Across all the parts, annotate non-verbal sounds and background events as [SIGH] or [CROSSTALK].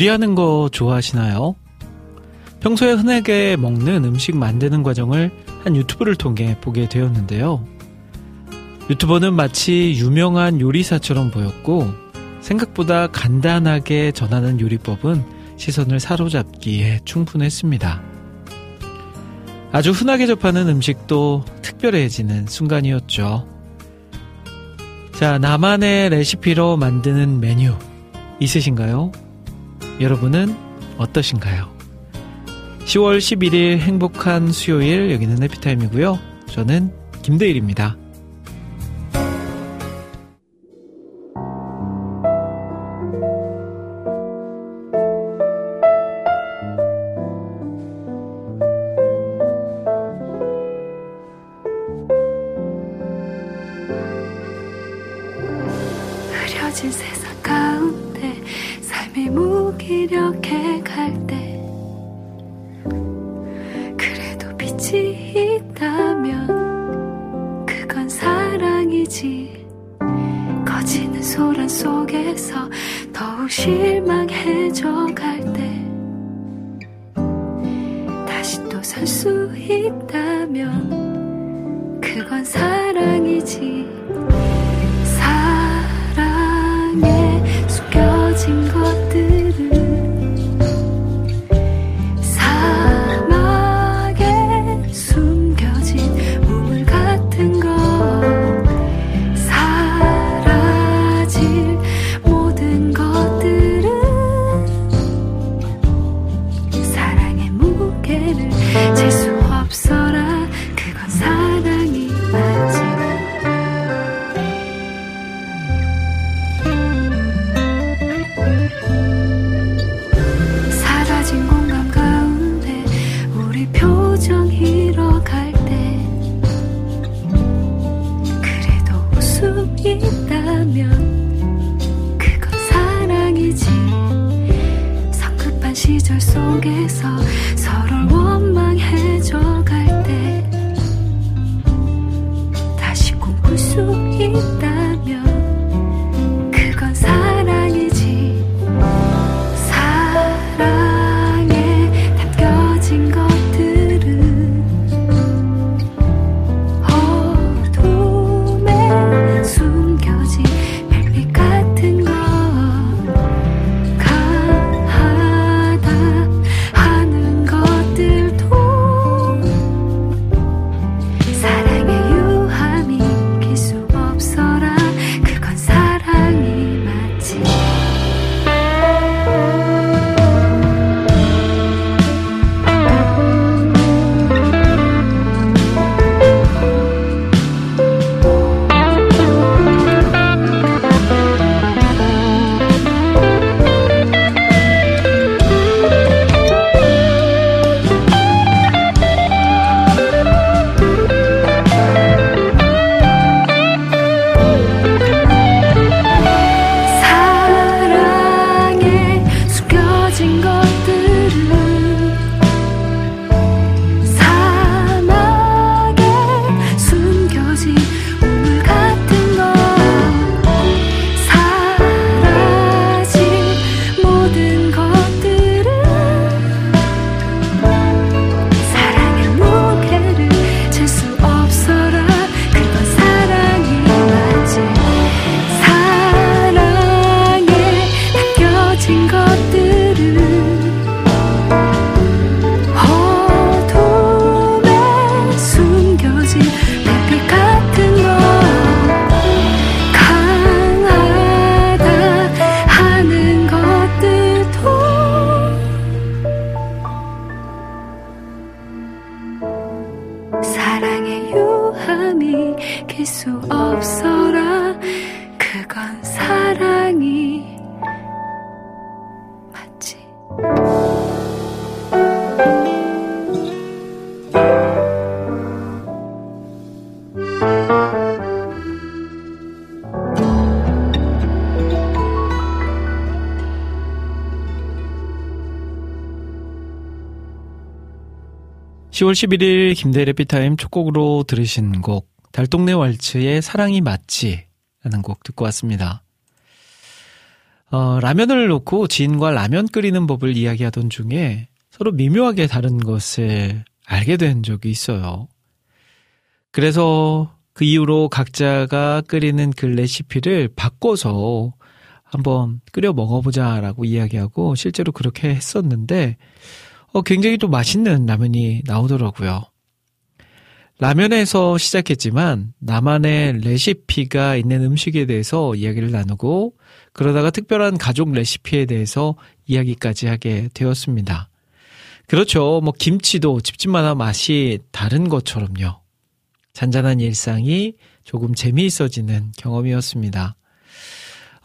요리하는 거 좋아하시나요? 평소에 흔하게 먹는 음식 만드는 과정을 한 유튜브를 통해 보게 되었는데요. 유튜버는 마치 유명한 요리사처럼 보였고 생각보다 간단하게 전하는 요리법은 시선을 사로잡기에 충분했습니다. 아주 흔하게 접하는 음식도 특별해지는 순간이었죠. 자, 나만의 레시피로 만드는 메뉴 있으신가요? 여러분은 어떠신가요? 10월 11일 행복한 수요일 여기는 해피타임이고요. 저는 김대일입니다. (10월 11일) 김대래 피타임 첫 곡으로 들으신 곡 달동네 왈츠의 사랑이 맞지 라는 곡 듣고 왔습니다. 어, 라면을 놓고 지인과 라면 끓이는 법을 이야기하던 중에 서로 미묘하게 다른 것을 알게 된 적이 있어요. 그래서 그 이후로 각자가 끓이는 그 레시피를 바꿔서 한번 끓여 먹어보자 라고 이야기하고 실제로 그렇게 했었는데 어, 굉장히 또 맛있는 라면이 나오더라고요. 라면에서 시작했지만 나만의 레시피가 있는 음식에 대해서 이야기를 나누고 그러다가 특별한 가족 레시피에 대해서 이야기까지 하게 되었습니다. 그렇죠. 뭐 김치도 집집마다 맛이 다른 것처럼요. 잔잔한 일상이 조금 재미있어지는 경험이었습니다.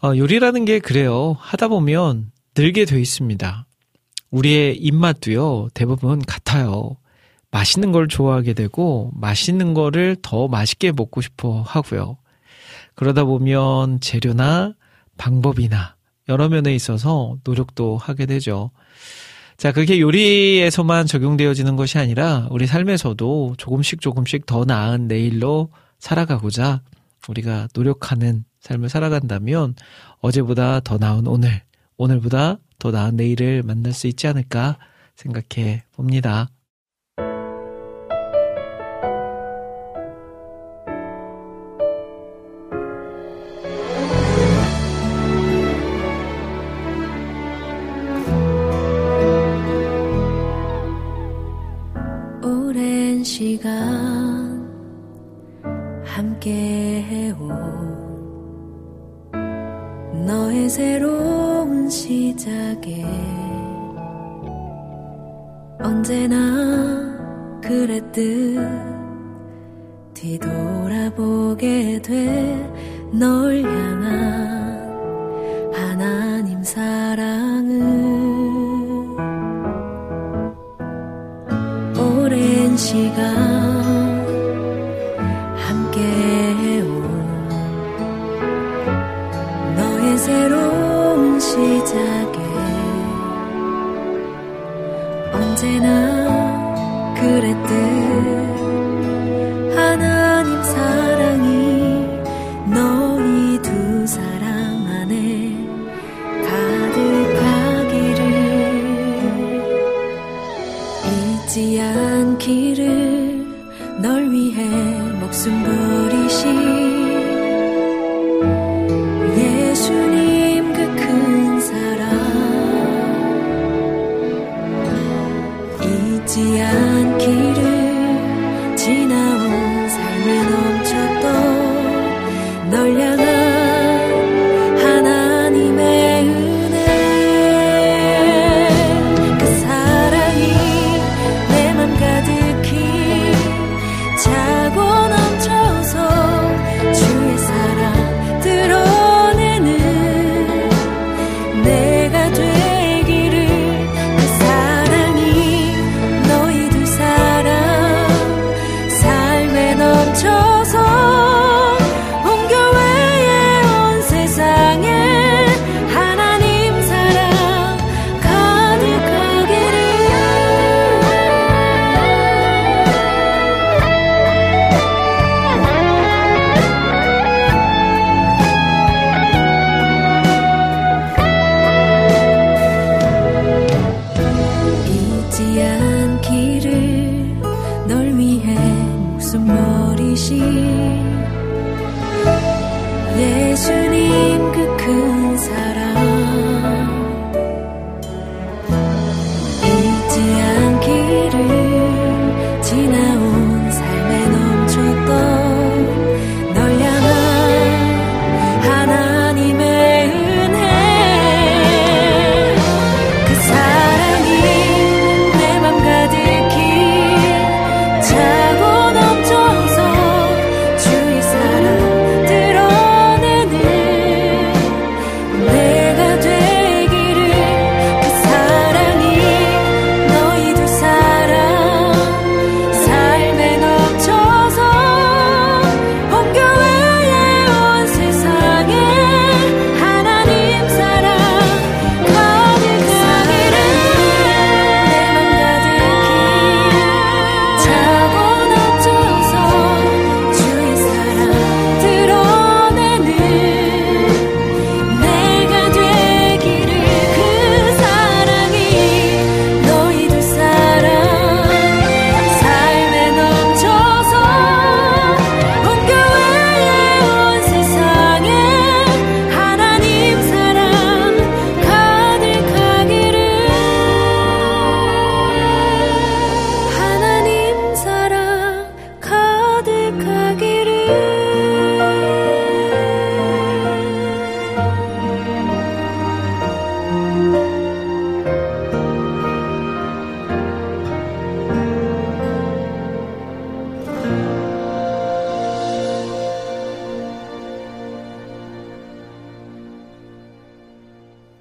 어, 요리라는 게 그래요. 하다 보면 늘게 돼 있습니다. 우리의 입맛도요, 대부분 같아요. 맛있는 걸 좋아하게 되고, 맛있는 거를 더 맛있게 먹고 싶어 하고요. 그러다 보면 재료나 방법이나 여러 면에 있어서 노력도 하게 되죠. 자, 그게 요리에서만 적용되어지는 것이 아니라 우리 삶에서도 조금씩 조금씩 더 나은 내일로 살아가고자 우리가 노력하는 삶을 살아간다면 어제보다 더 나은 오늘, 오늘보다 더 나은 내일을 만날 수 있지 않을까 생각해 봅니다. 함께 해온 너의 새로운 시작에 언제나 그랬듯 뒤돌아보게 돼 널 향한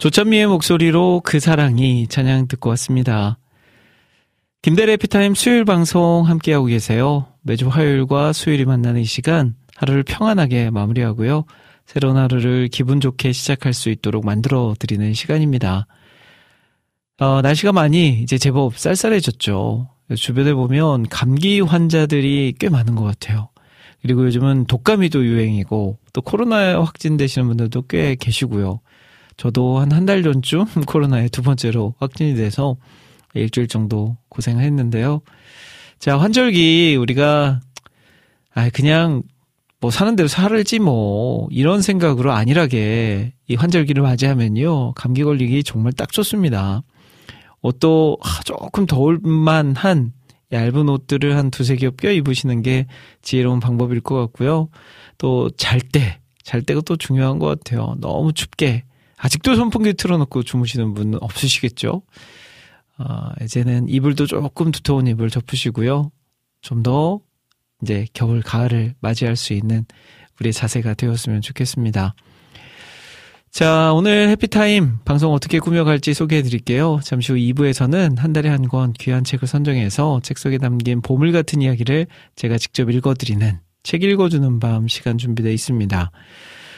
조찬미의 목소리로 그 사랑이 찬양 듣고 왔습니다. 김대래 피타임 수요일 방송 함께하고 계세요. 매주 화요일과 수요일이 만나는 이 시간 하루를 평안하게 마무리하고요. 새로운 하루를 기분 좋게 시작할 수 있도록 만들어 드리는 시간입니다. 어, 날씨가 많이 이제 제법 쌀쌀해졌죠. 주변에 보면 감기 환자들이 꽤 많은 것 같아요. 그리고 요즘은 독감이도 유행이고 또 코로나에 확진되시는 분들도 꽤 계시고요. 저도 한 한 달 전쯤 [LAUGHS] 코로나에 두 번째로 확진이 돼서 일주일 정도 고생을 했는데요. 자, 환절기 우리가 아 그냥 뭐 사는 대로 살을지 뭐 이런 생각으로 안일하게 이 환절기를 맞이하면요. 감기 걸리기 정말 딱 좋습니다. 옷도 조금 더울 만 한 얇은 옷들을 한 두세 겹 껴 입으시는 게 지혜로운 방법일 것 같고요. 또 잘 때, 잘 때가 또 중요한 것 같아요. 너무 춥게. 아직도 선풍기 틀어놓고 주무시는 분은 없으시겠죠? 아, 이제는 이불도 조금 두터운 이불 덮으시고요. 좀 더 이제 겨울, 가을을 맞이할 수 있는 우리의 자세가 되었으면 좋겠습니다. 자, 오늘 해피타임 방송 어떻게 꾸며갈지 소개해 드릴게요. 잠시 후 2부에서는 한 달에 한 권 귀한 책을 선정해서 책 속에 담긴 보물 같은 이야기를 제가 직접 읽어드리는 책 읽어주는 밤 시간 준비되어 있습니다.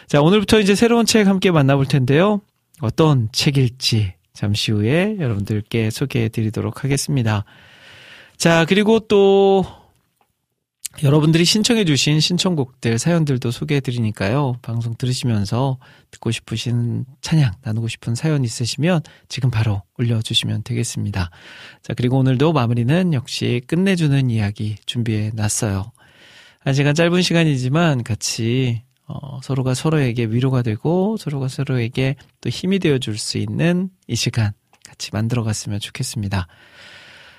자, 오늘부터 이제 새로운 책 함께 만나볼 텐데요. 어떤 책일지 잠시 후에 여러분들께 소개해 드리도록 하겠습니다. 자, 그리고 또 여러분들이 신청해 주신 신청곡들, 사연들도 소개해 드리니까요. 방송 들으시면서 듣고 싶으신 찬양, 나누고 싶은 사연 있으시면 지금 바로 올려주시면 되겠습니다. 자, 그리고 오늘도 마무리는 역시 끝내주는 이야기 준비해 놨어요. 한 시간 짧은 시간이지만 같이 어, 서로가 서로에게 위로가 되고 서로가 서로에게 또 힘이 되어줄 수 있는 이 시간 같이 만들어 갔으면 좋겠습니다.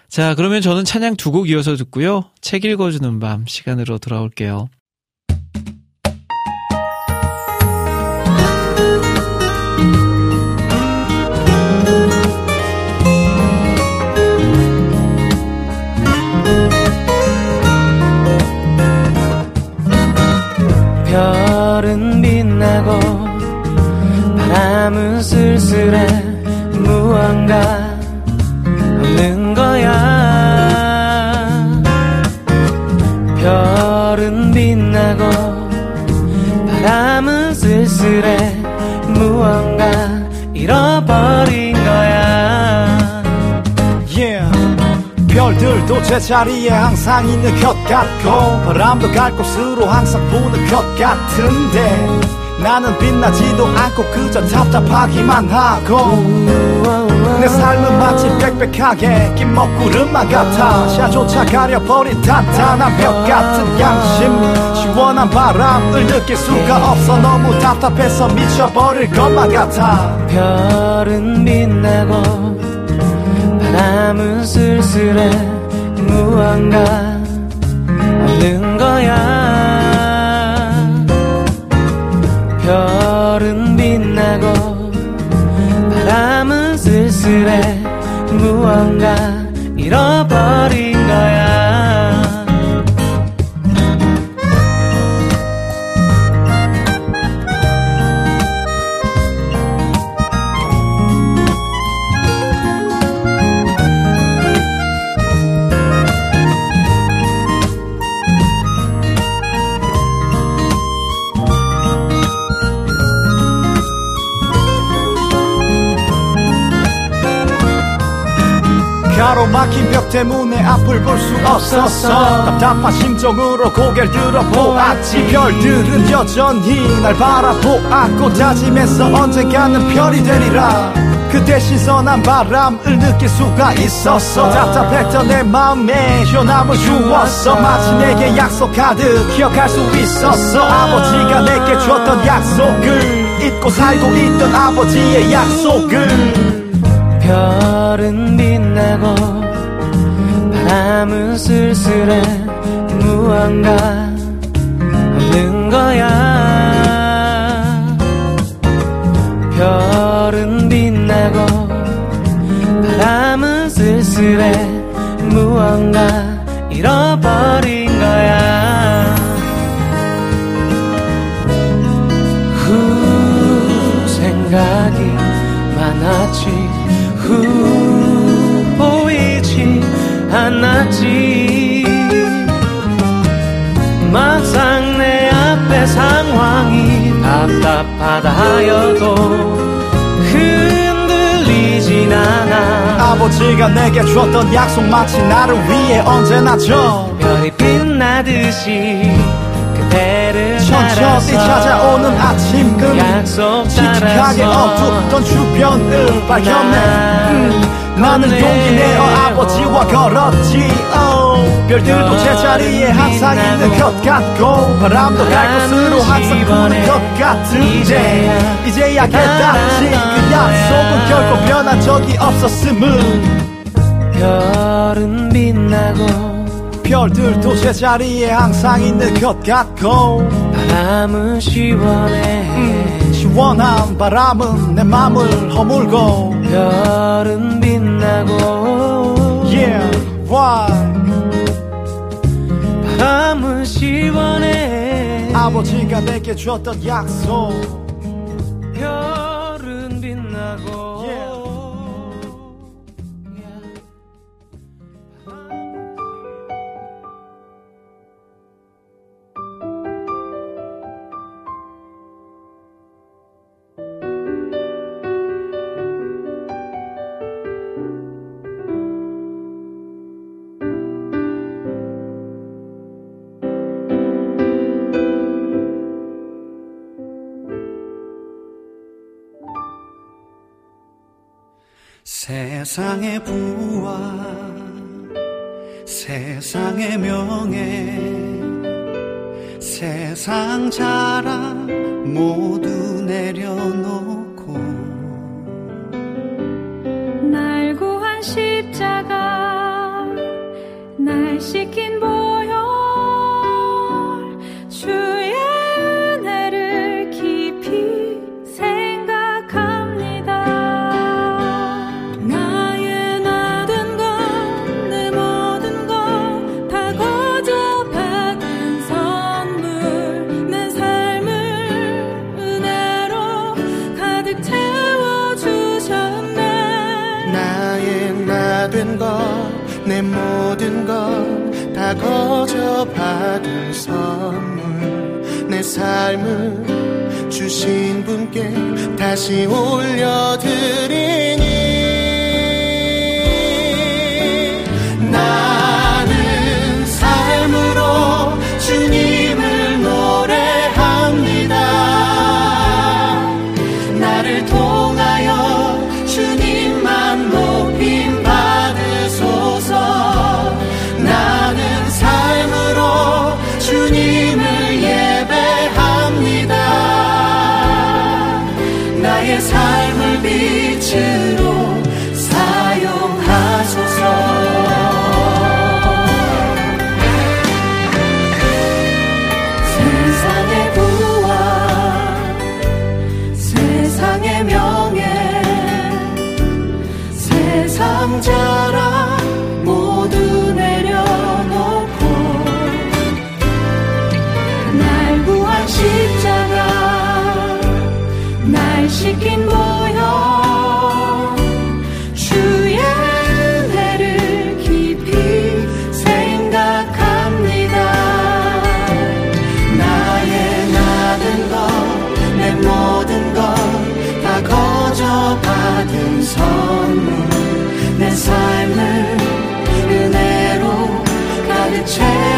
자, 그러면 저는 찬양 두 곡 이어서 듣고요. 책 읽어주는 밤 시간으로 돌아올게요. 쓸쓸해 무언가 없는 거야 별은 빛나고 바람은 쓸쓸해 무언가 잃어버린 거야 yeah. 별들도 제자리에 항상 있는 것 같고 바람도 갈 곳으로 항상 부는 것 같은데 나는 빛나지도 않고 그저 답답하기만 하고 내 삶은 마치 빽빽하게 낀 먹구름만 같아 샤조차 가려버린 탄탄한 벽 같은 양심. 시원한 바람을 느낄 수가 없어. 너무 답답해서 미쳐버릴 것만 같아. 별은 빛나고 바람은 쓸쓸해. 무언가 쓸쓸 때문에 앞을 볼 수 없었어 답답한 심정으로 고개를 들어보았지. 별들은 여전히 날 바라보았고 다짐했어 언젠가는 별이 되리라. 그때 신선한 바람을 느낄 수가 있었어 답답했던 내 마음에 현함을 주었어. 마치 내게 약속하듯 기억할 수 있었어 아버지가 내게 줬던 약속을 잊고 살고 있던 아버지의 약속을. 별은 빛나고 바람은 쓸쓸해 무언가 없는 거야. 별은 빛나고 바람은 쓸쓸해 무언가 잃어버린 거야. 후 생각이 않았지 않았지. 막상 내 앞에 상황이 답답하다 하여도 흔들리진 않아. 아버지가 내게 줬던 약속 마치 나를 위해 언제나 저 별이 빛나듯이 그대를 천천히 찾아오는 아침 금 약속 칙칙하게 따라서 어둡던 주변을 밝혔네. 음, 나는 용기 내어 아버지와 걸었지. oh. 별들도 제자리에 항상 있는 것 같고 바람도 갈 곳으로 항상 부는 것 같은데. 이제야. 깨닫지. 그 약속은 결코 변한 적이 없었음을 별은 빛나고 별들도 제자리에 항상 있는 것 같고 바람은 시원해 시원한 바람은 내 맘을 허물고. 별은 빛나고. Yeah, why? 바람은 시원해. 아버지가 내게 줬던 약속. 별 세상의 부와 세상의 명예 세상 자랑 모두 내려놓고 날 구한 십자가 날 씻긴 내 삶을 주신 분께 다시 올려드리니 가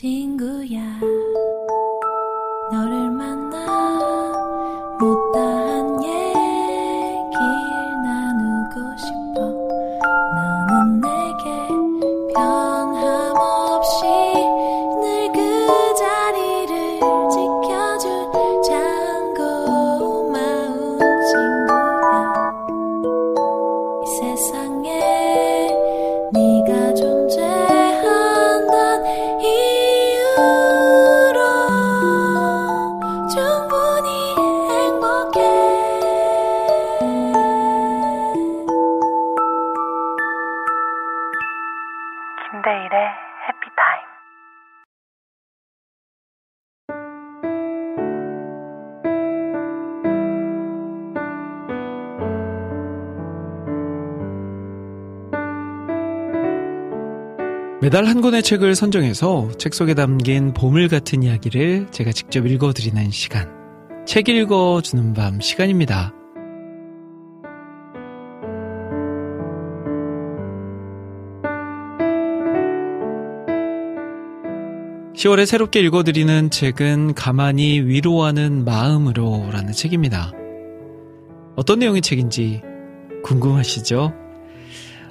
친구야 너를 만나 못다 매달 한 권의 책을 선정해서 책 속에 담긴 보물 같은 이야기를 제가 직접 읽어드리는 시간. 책 읽어주는 밤 시간입니다. 10월에 새롭게 읽어드리는 책은 가만히 위로하는 마음으로 라는 책입니다. 어떤 내용의 책인지 궁금하시죠?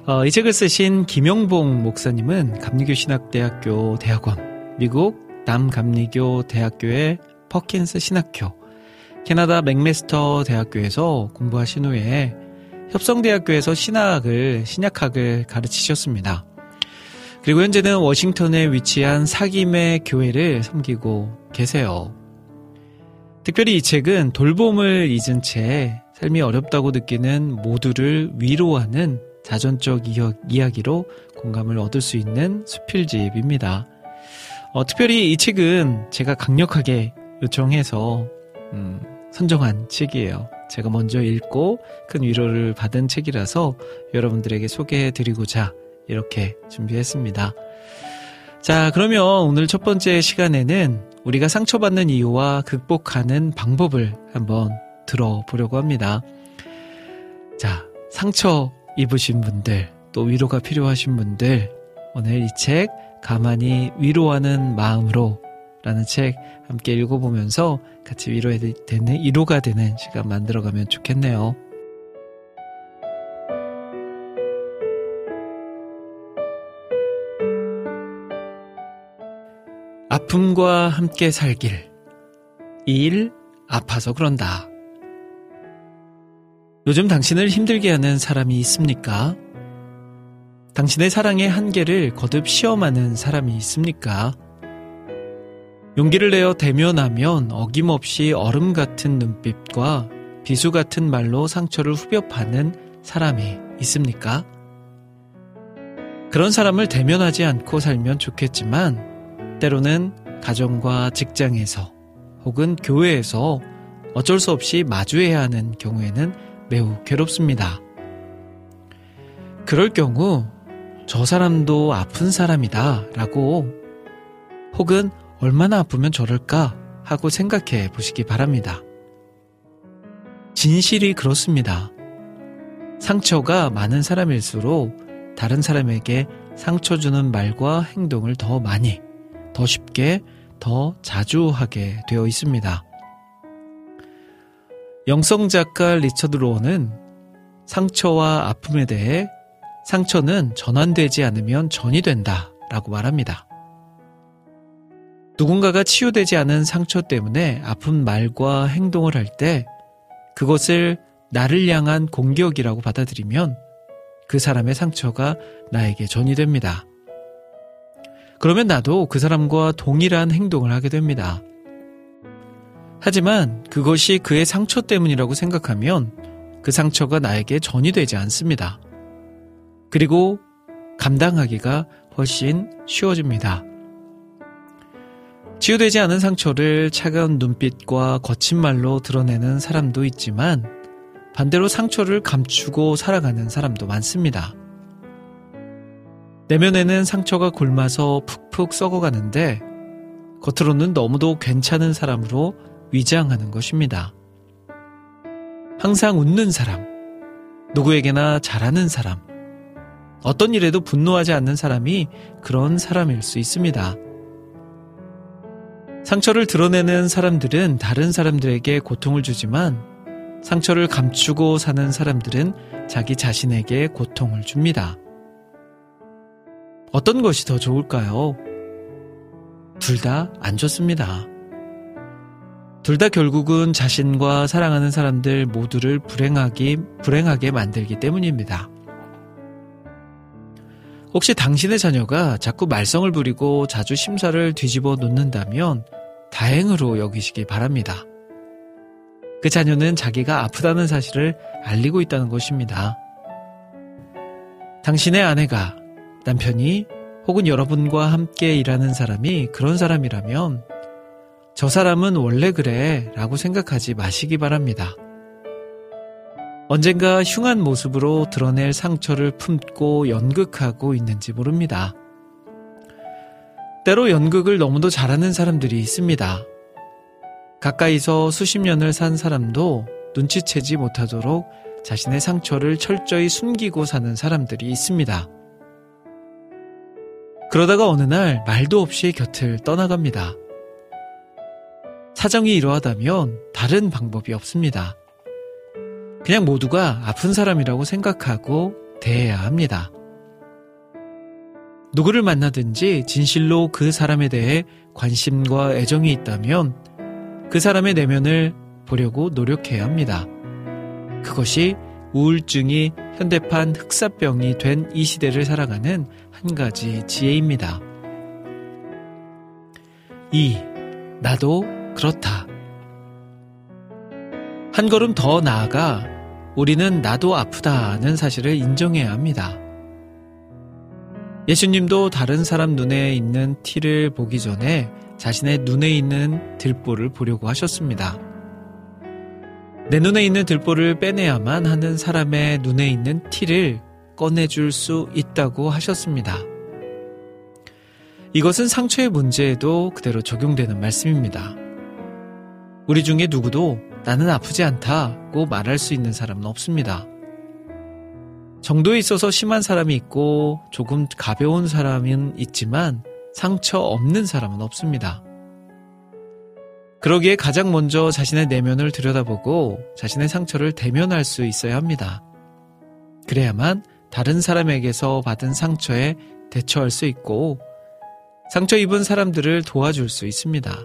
어, 이 책을 쓰신 김영봉 목사님은 감리교 신학대학교 대학원, 미국 남감리교 대학교의 퍼킨스 신학교, 캐나다 맥매스터 대학교에서 공부하신 후에 협성대학교에서 신학을, 신약학을 가르치셨습니다. 그리고 현재는 워싱턴에 위치한 사귐의 교회를 섬기고 계세요. 특별히 이 책은 돌봄을 잊은 채 삶이 어렵다고 느끼는 모두를 위로하는 자전적 이야기로 공감을 얻을 수 있는 수필집입니다. 어, 특별히 이 책은 제가 강력하게 요청해서 음, 선정한 책이에요. 제가 먼저 읽고 큰 위로를 받은 책이라서 여러분들에게 소개해드리고자 이렇게 준비했습니다. 자, 그러면 오늘 첫 번째 시간에는 우리가 상처받는 이유와 극복하는 방법을 한번 들어보려고 합니다. 자, 상처 입으신 분들, 또 위로가 필요하신 분들, 오늘 이 책, 가만히 위로하는 마음으로 라는 책 함께 읽어보면서 같이 위로되는, 위로가 되는 시간 만들어가면 좋겠네요. 아픔과 함께 살길. 2일 아파서 그런다. 요즘 당신을 힘들게 하는 사람이 있습니까? 당신의 사랑의 한계를 거듭 시험하는 사람이 있습니까? 용기를 내어 대면하면 어김없이 얼음 같은 눈빛과 비수 같은 말로 상처를 후벼 파는 사람이 있습니까? 그런 사람을 대면하지 않고 살면 좋겠지만 때로는 가정과 직장에서 혹은 교회에서 어쩔 수 없이 마주해야 하는 경우에는 매우 괴롭습니다. 그럴 경우 저 사람도 아픈 사람이다 라고 혹은 얼마나 아프면 저럴까 하고 생각해 보시기 바랍니다. 진실이 그렇습니다. 상처가 많은 사람일수록 다른 사람에게 상처 주는 말과 행동을 더 많이, 더 쉽게, 더 자주 하게 되어 있습니다. 영성 작가 리처드 로어는 상처와 아픔에 대해 상처는 전환되지 않으면 전이 된다 라고 말합니다. 누군가가 치유되지 않은 상처 때문에 아픈 말과 행동을 할 때 그것을 나를 향한 공격이라고 받아들이면 그 사람의 상처가 나에게 전이 됩니다. 그러면 나도 그 사람과 동일한 행동을 하게 됩니다. 하지만 그것이 그의 상처 때문이라고 생각하면 그 상처가 나에게 전이 되지 않습니다. 그리고 감당하기가 훨씬 쉬워집니다. 치유되지 않은 상처를 차가운 눈빛과 거친 말로 드러내는 사람도 있지만 반대로 상처를 감추고 살아가는 사람도 많습니다. 내면에는 상처가 곪아서 푹푹 썩어가는데 겉으로는 너무도 괜찮은 사람으로 위장하는 것입니다. 항상 웃는 사람, 누구에게나 잘하는 사람, 어떤 일에도 분노하지 않는 사람이 그런 사람일 수 있습니다. 상처를 드러내는 사람들은 다른 사람들에게 고통을 주지만 상처를 감추고 사는 사람들은 자기 자신에게 고통을 줍니다. 어떤 것이 더 좋을까요? 둘 다 안 좋습니다. 둘 다 결국은 자신과 사랑하는 사람들 모두를 불행하기, 불행하게 만들기 때문입니다. 혹시 당신의 자녀가 자꾸 말썽을 부리고 자주 심사를 뒤집어 놓는다면 다행으로 여기시기 바랍니다. 그 자녀는 자기가 아프다는 사실을 알리고 있다는 것입니다. 당신의 아내가 남편이 혹은 여러분과 함께 일하는 사람이 그런 사람이라면 저 사람은 원래 그래 라고 생각하지 마시기 바랍니다. 언젠가 흉한 모습으로 드러낼 상처를 품고 연극하고 있는지 모릅니다. 때로 연극을 너무도 잘하는 사람들이 있습니다. 가까이서 수십 년을 산 사람도 눈치채지 못하도록 자신의 상처를 철저히 숨기고 사는 사람들이 있습니다. 그러다가 어느 날 말도 없이 곁을 떠나갑니다. 사정이 이러하다면 다른 방법이 없습니다. 그냥 모두가 아픈 사람이라고 생각하고 대해야 합니다. 누구를 만나든지 진실로 그 사람에 대해 관심과 애정이 있다면 그 사람의 내면을 보려고 노력해야 합니다. 그것이 우울증이 현대판 흑사병이 된 이 시대를 살아가는 한 가지 지혜입니다. 2. 나도 그렇다. 한 걸음 더 나아가 우리는 나도 아프다는 사실을 인정해야 합니다. 예수님도 다른 사람 눈에 있는 티를 보기 전에 자신의 눈에 있는 들보를 보려고 하셨습니다. 내 눈에 있는 들보를 빼내야만 하는 사람의 눈에 있는 티를 꺼내줄 수 있다고 하셨습니다. 이것은 상처의 문제에도 그대로 적용되는 말씀입니다. 우리 중에 누구도 나는 아프지 않다고 말할 수 있는 사람은 없습니다. 정도에 있어서 심한 사람이 있고 조금 가벼운 사람은 있지만 상처 없는 사람은 없습니다. 그러기에 가장 먼저 자신의 내면을 들여다보고 자신의 상처를 대면할 수 있어야 합니다. 그래야만 다른 사람에게서 받은 상처에 대처할 수 있고 상처 입은 사람들을 도와줄 수 있습니다.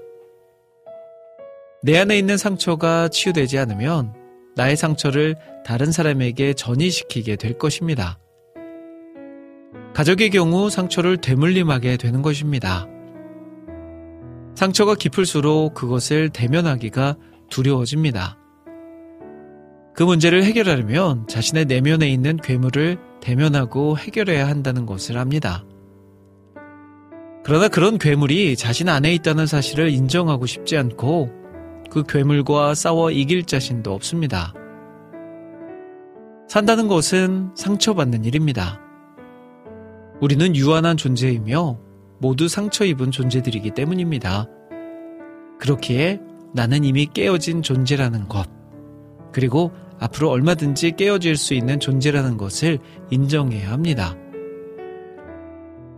내 안에 있는 상처가 치유되지 않으면 나의 상처를 다른 사람에게 전이시키게 될 것입니다. 가족의 경우 상처를 되물림하게 되는 것입니다. 상처가 깊을수록 그것을 대면하기가 두려워집니다. 그 문제를 해결하려면 자신의 내면에 있는 괴물을 대면하고 해결해야 한다는 것을 압니다. 그러나 그런 괴물이 자신 안에 있다는 사실을 인정하고 싶지 않고 그 괴물과 싸워 이길 자신도 없습니다. 산다는 것은 상처받는 일입니다. 우리는 유한한 존재이며 모두 상처 입은 존재들이기 때문입니다. 그렇기에 나는 이미 깨어진 존재라는 것, 그리고 앞으로 얼마든지 깨어질 수 있는 존재라는 것을 인정해야 합니다.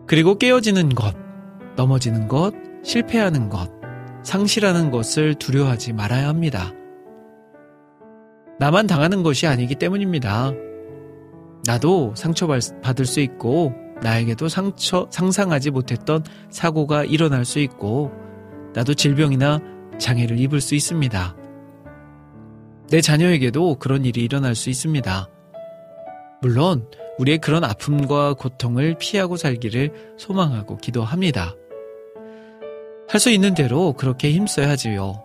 그리고 깨어지는 것, 넘어지는 것, 실패하는 것, 상실하는 것을 두려워하지 말아야 합니다. 나만 당하는 것이 아니기 때문입니다. 나도 상처받을 수 있고, 나에게도 상처, 상상하지 못했던 사고가 일어날 수 있고, 나도 질병이나 장애를 입을 수 있습니다. 내 자녀에게도 그런 일이 일어날 수 있습니다. 물론, 우리의 그런 아픔과 고통을 피하고 살기를 소망하고 기도합니다. 할 수 있는 대로 그렇게 힘써야 하지요.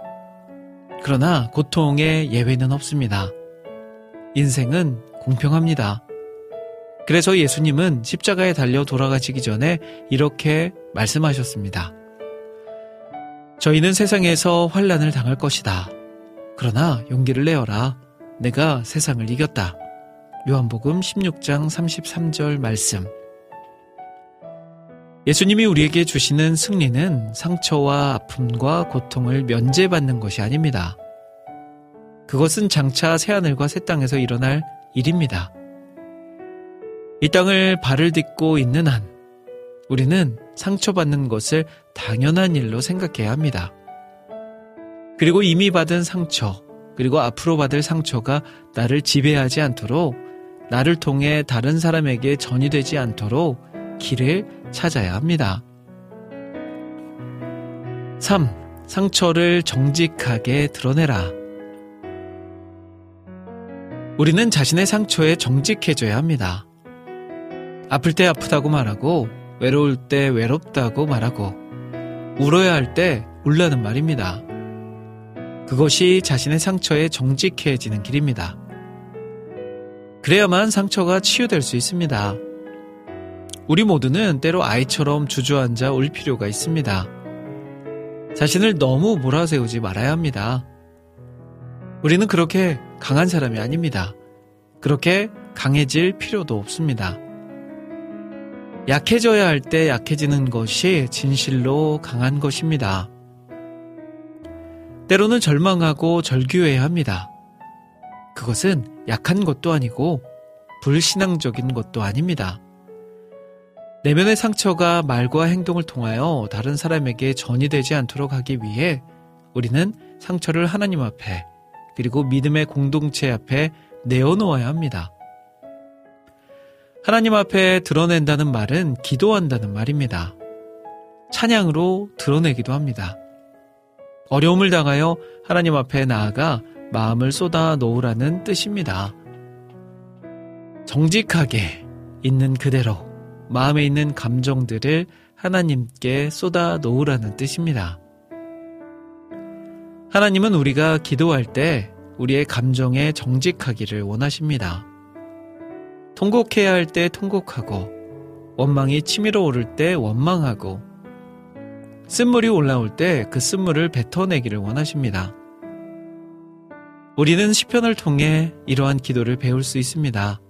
그러나 고통의 예외는 없습니다. 인생은 공평합니다. 그래서 예수님은 십자가에 달려 돌아가시기 전에 이렇게 말씀하셨습니다. 저희는 세상에서 환란을 당할 것이다. 그러나 용기를 내어라. 내가 세상을 이겼다. 요한복음 16장 33절 말씀. 예수님이 우리에게 주시는 승리는 상처와 아픔과 고통을 면제받는 것이 아닙니다. 그것은 장차 새하늘과 새 땅에서 일어날 일입니다. 이 땅을 발을 딛고 있는 한, 우리는 상처받는 것을 당연한 일로 생각해야 합니다. 그리고 이미 받은 상처, 그리고 앞으로 받을 상처가 나를 지배하지 않도록, 나를 통해 다른 사람에게 전이되지 않도록 길을 찾아야 합니다. 3. 상처를 정직하게 드러내라. 우리는 자신의 상처에 정직해져야 합니다. 아플 때 아프다고 말하고, 외로울 때 외롭다고 말하고, 울어야 할 때 울라는 말입니다. 그것이 자신의 상처에 정직해지는 길입니다. 그래야만 상처가 치유될 수 있습니다. 우리 모두는 때로 아이처럼 주저앉아 울 필요가 있습니다. 자신을 너무 몰아세우지 말아야 합니다. 우리는 그렇게 강한 사람이 아닙니다. 그렇게 강해질 필요도 없습니다. 약해져야 할 때 약해지는 것이 진실로 강한 것입니다. 때로는 절망하고 절규해야 합니다. 그것은 약한 것도 아니고 불신앙적인 것도 아닙니다. 내면의 상처가 말과 행동을 통하여 다른 사람에게 전이 되지 않도록 하기 위해 우리는 상처를 하나님 앞에 그리고 믿음의 공동체 앞에 내어놓아야 합니다. 하나님 앞에 드러낸다는 말은 기도한다는 말입니다. 찬양으로 드러내기도 합니다. 어려움을 당하여 하나님 앞에 나아가 마음을 쏟아 놓으라는 뜻입니다. 정직하게 있는 그대로 마음에 있는 감정들을 하나님께 쏟아 놓으라는 뜻입니다. 하나님은 우리가 기도할 때 우리의 감정에 정직하기를 원하십니다. 통곡해야 할 때 통곡하고, 원망이 치밀어 오를 때 원망하고, 쓴물이 올라올 때 그 쓴물을 뱉어내기를 원하십니다. 우리는 시편을 통해 이러한 기도를 배울 수 있습니다.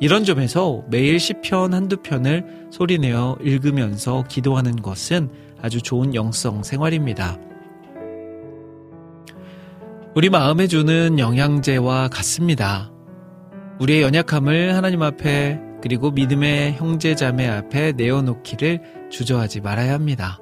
이런 점에서 매일 시편 한두 편을 소리내어 읽으면서 기도하는 것은 아주 좋은 영성 생활입니다. 우리 마음에 주는 영양제와 같습니다. 우리의 연약함을 하나님 앞에 그리고 믿음의 형제 자매 앞에 내어놓기를 주저하지 말아야 합니다.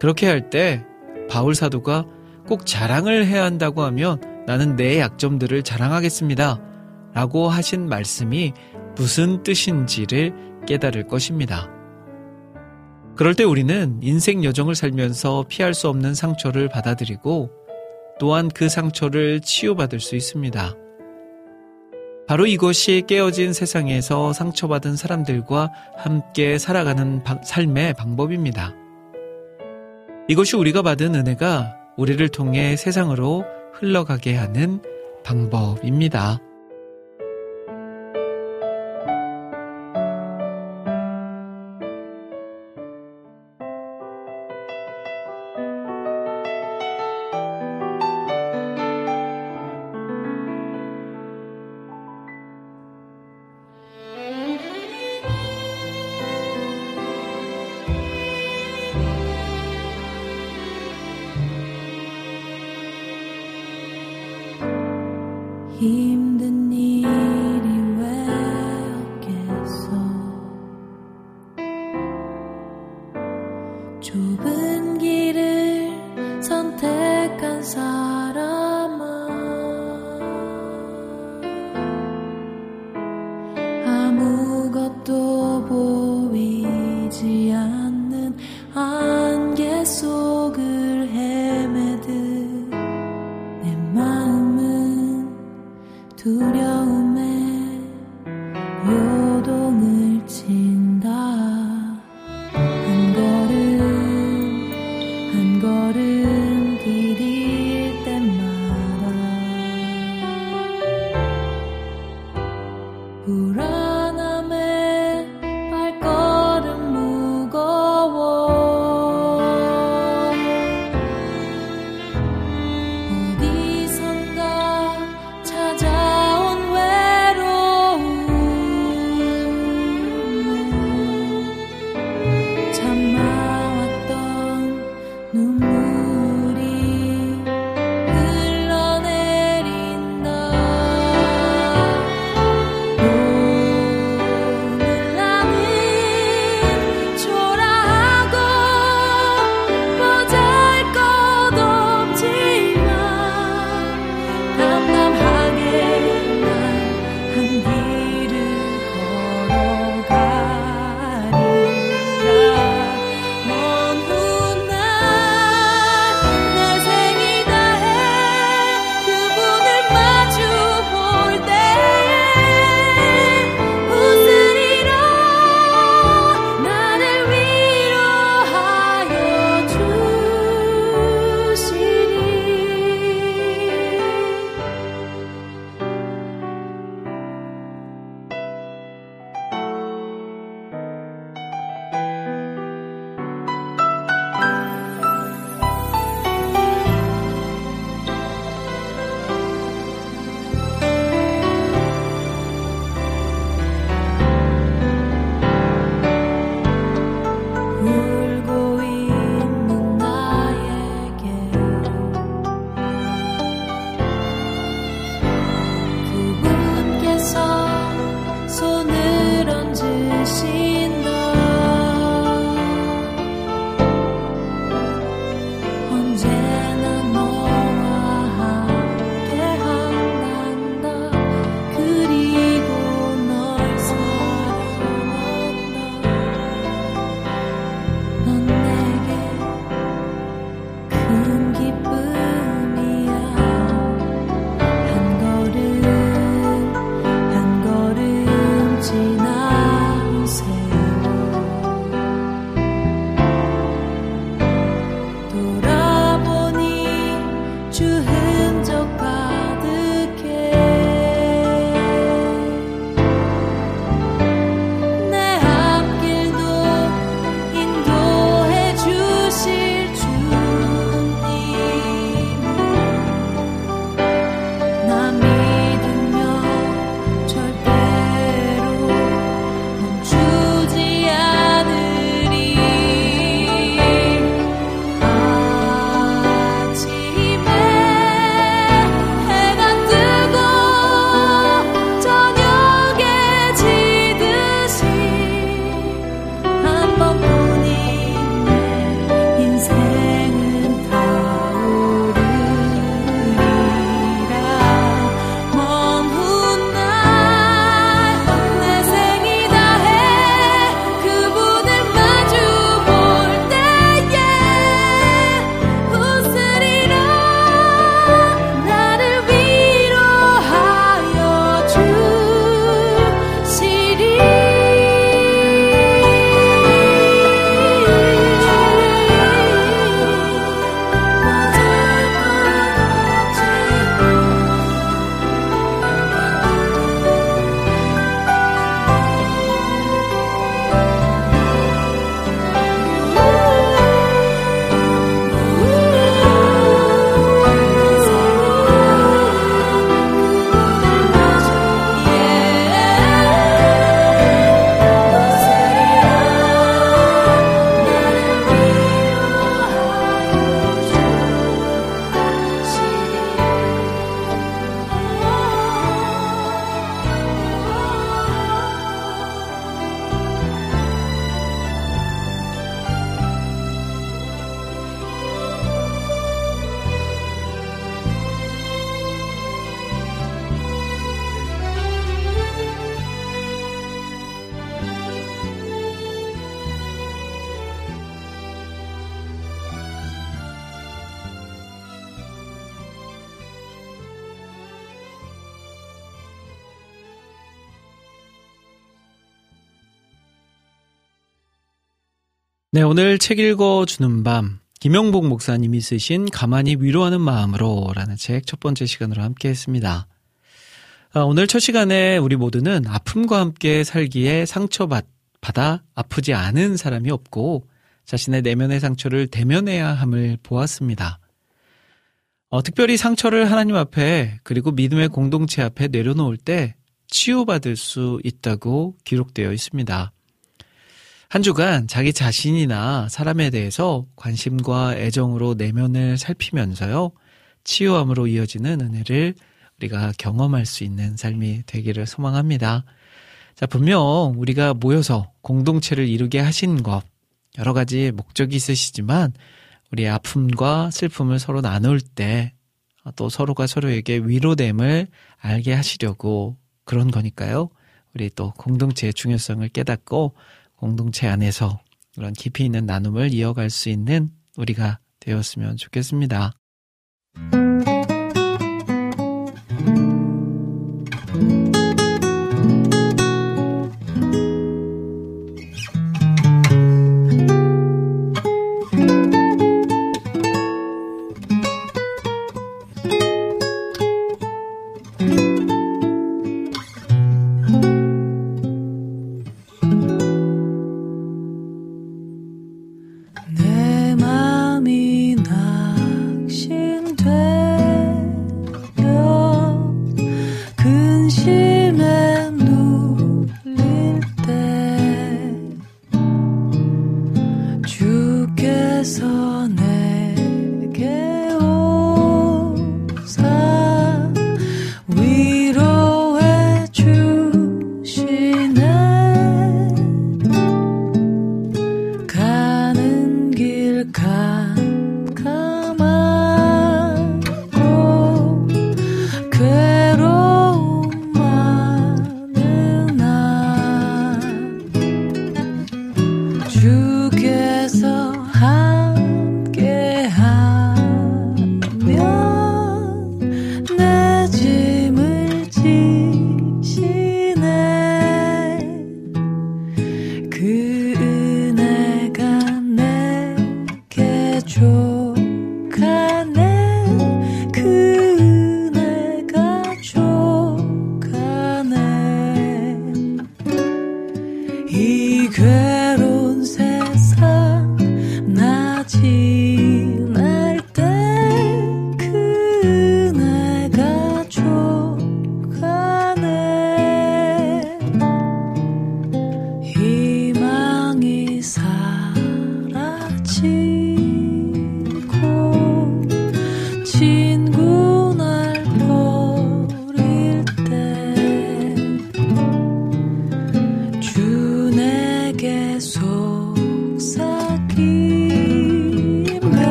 그렇게 할 때 바울 사도가 꼭 자랑을 해야 한다고 하면 나는 내 약점들을 자랑하겠습니다. 라고 하신 말씀이 무슨 뜻인지를 깨달을 것입니다. 그럴 때 우리는 인생 여정을 살면서 피할 수 없는 상처를 받아들이고 또한 그 상처를 치유받을 수 있습니다. 바로 이것이 깨어진 세상에서 상처받은 사람들과 함께 살아가는 삶의 방법입니다. 이것이 우리가 받은 은혜가 우리를 통해 세상으로 흘러가게 하는 방법입니다. 힘 네, 오늘 책 읽어주는 밤, 김영복 목사님이 쓰신 가만히 위로하는 마음으로 라는 책 첫 번째 시간으로 함께 했습니다. 아, 오늘 첫 시간에 우리 모두는 아픔과 함께 살기에 상처받아 아프지 않은 사람이 없고 자신의 내면의 상처를 대면해야 함을 보았습니다. 어, 특별히 상처를 하나님 앞에 그리고 믿음의 공동체 앞에 내려놓을 때 치유받을 수 있다고 기록되어 있습니다. 한 주간 자기 자신이나 사람에 대해서 관심과 애정으로 내면을 살피면서요, 치유함으로 이어지는 은혜를 우리가 경험할 수 있는 삶이 되기를 소망합니다. 자, 분명 우리가 모여서 공동체를 이루게 하신 것, 여러 가지 목적이 있으시지만, 우리의 아픔과 슬픔을 서로 나눌 때, 또 서로가 서로에게 위로됨을 알게 하시려고 그런 거니까요. 우리 또 공동체의 중요성을 깨닫고 공동체 안에서 그런 깊이 있는 나눔을 이어갈 수 있는 우리가 되었으면 좋겠습니다.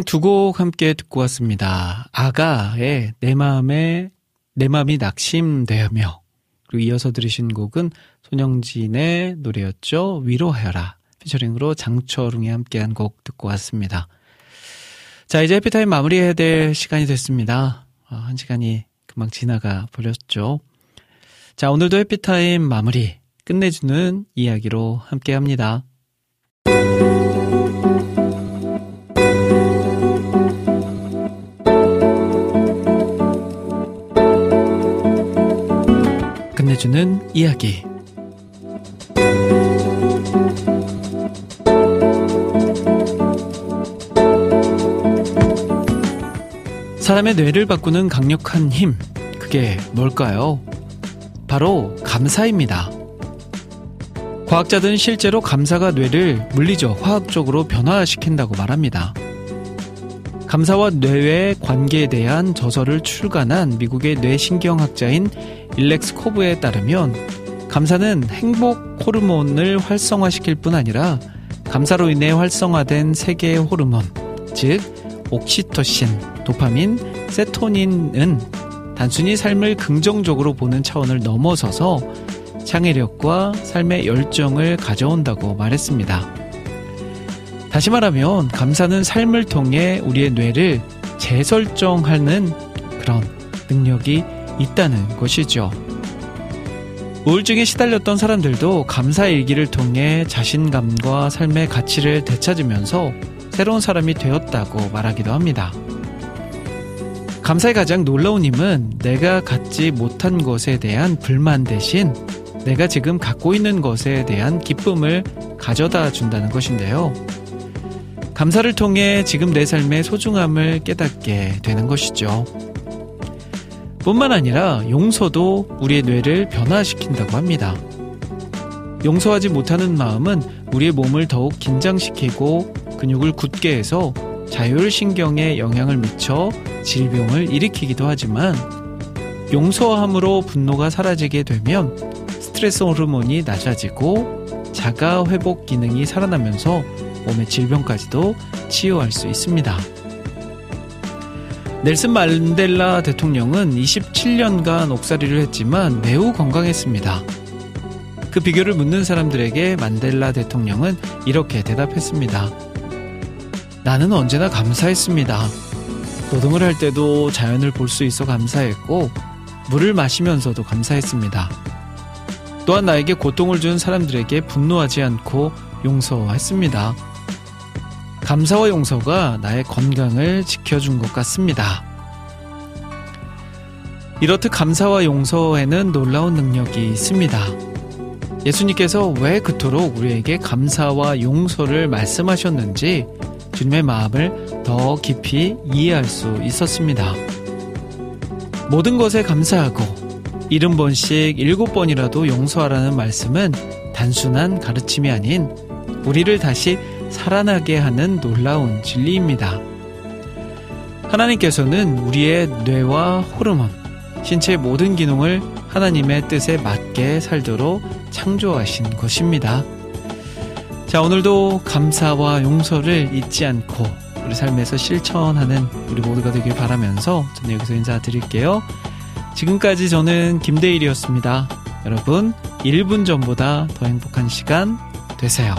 사장 두곡 함께 듣고 왔습니다. 아가의 내 마음에 내 마음이 낙심되며 그리고 이어서 들으신 곡은 손영진의 노래였죠. 위로하여라. 피처링으로 장철웅이 함께한 곡 듣고 왔습니다. 자, 이제 해피타임 마무리해야 될 시간이 됐습니다. 아, 한 시간이 금방 지나가 버렸죠. 자, 오늘도 해피타임 마무리 끝내주는 이야기로 함께 합니다. 끝내주는 이야기. 사람의 뇌를 바꾸는 강력한 힘, 그게 뭘까요? 바로 감사입니다. 과학자들은 실제로 감사가 뇌를 물리적, 화학적으로 변화시킨다고 말합니다. 감사와 뇌의 관계에 대한 저서를 출간한 미국의 뇌신경학자인 일렉스 코브에 따르면 감사는 행복 호르몬을 활성화시킬 뿐 아니라 감사로 인해 활성화된 세 개의 호르몬, 즉 옥시토신, 도파민, 세토닌은 단순히 삶을 긍정적으로 보는 차원을 넘어서서 창의력과 삶의 열정을 가져온다고 말했습니다. 다시 말하면 감사는 삶을 통해 우리의 뇌를 재설정하는 그런 능력이 있다는 것이죠. 우울증에 시달렸던 사람들도 감사 일기를 통해 자신감과 삶의 가치를 되찾으면서 새로운 사람이 되었다고 말하기도 합니다. 감사의 가장 놀라운 힘은 내가 갖지 못한 것에 대한 불만 대신 내가 지금 갖고 있는 것에 대한 기쁨을 가져다 준다는 것인데요. 감사를 통해 지금 내 삶의 소중함을 깨닫게 되는 것이죠. 뿐만 아니라 용서도 우리의 뇌를 변화시킨다고 합니다. 용서하지 못하는 마음은 우리의 몸을 더욱 긴장시키고 근육을 굳게 해서 자율신경에 영향을 미쳐 질병을 일으키기도 하지만 용서함으로 분노가 사라지게 되면 스트레스 호르몬이 낮아지고 자가 회복 기능이 살아나면서 몸의 질병까지도 치유할 수 있습니다. 넬슨 만델라 대통령은 27년간 옥살이를 했지만 매우 건강했습니다. 그 비결을 묻는 사람들에게 만델라 대통령은 이렇게 대답했습니다. 나는 언제나 감사했습니다. 노동을 할 때도 자연을 볼 수 있어 감사했고, 물을 마시면서도 감사했습니다. 또한 나에게 고통을 준 사람들에게 분노하지 않고 용서했습니다. 감사와 용서가 나의 건강을 지켜준 것 같습니다. 이렇듯 감사와 용서에는 놀라운 능력이 있습니다. 예수님께서 왜 그토록 우리에게 감사와 용서를 말씀하셨는지 주님의 마음을 더 깊이 이해할 수 있었습니다. 모든 것에 감사하고 일흔 번씩 일곱 번이라도 용서하라는 말씀은 단순한 가르침이 아닌 우리를 다시 살아나게 하는 놀라운 진리입니다. 하나님께서는 우리의 뇌와 호르몬, 신체의 모든 기능을 하나님의 뜻에 맞게 살도록 창조하신 것입니다. 자, 오늘도 감사와 용서를 잊지 않고 우리 삶에서 실천하는 우리 모두가 되길 바라면서 저는 여기서 인사드릴게요. 지금까지 저는 김대일이었습니다. 여러분, 1분 전보다 더 행복한 시간 되세요.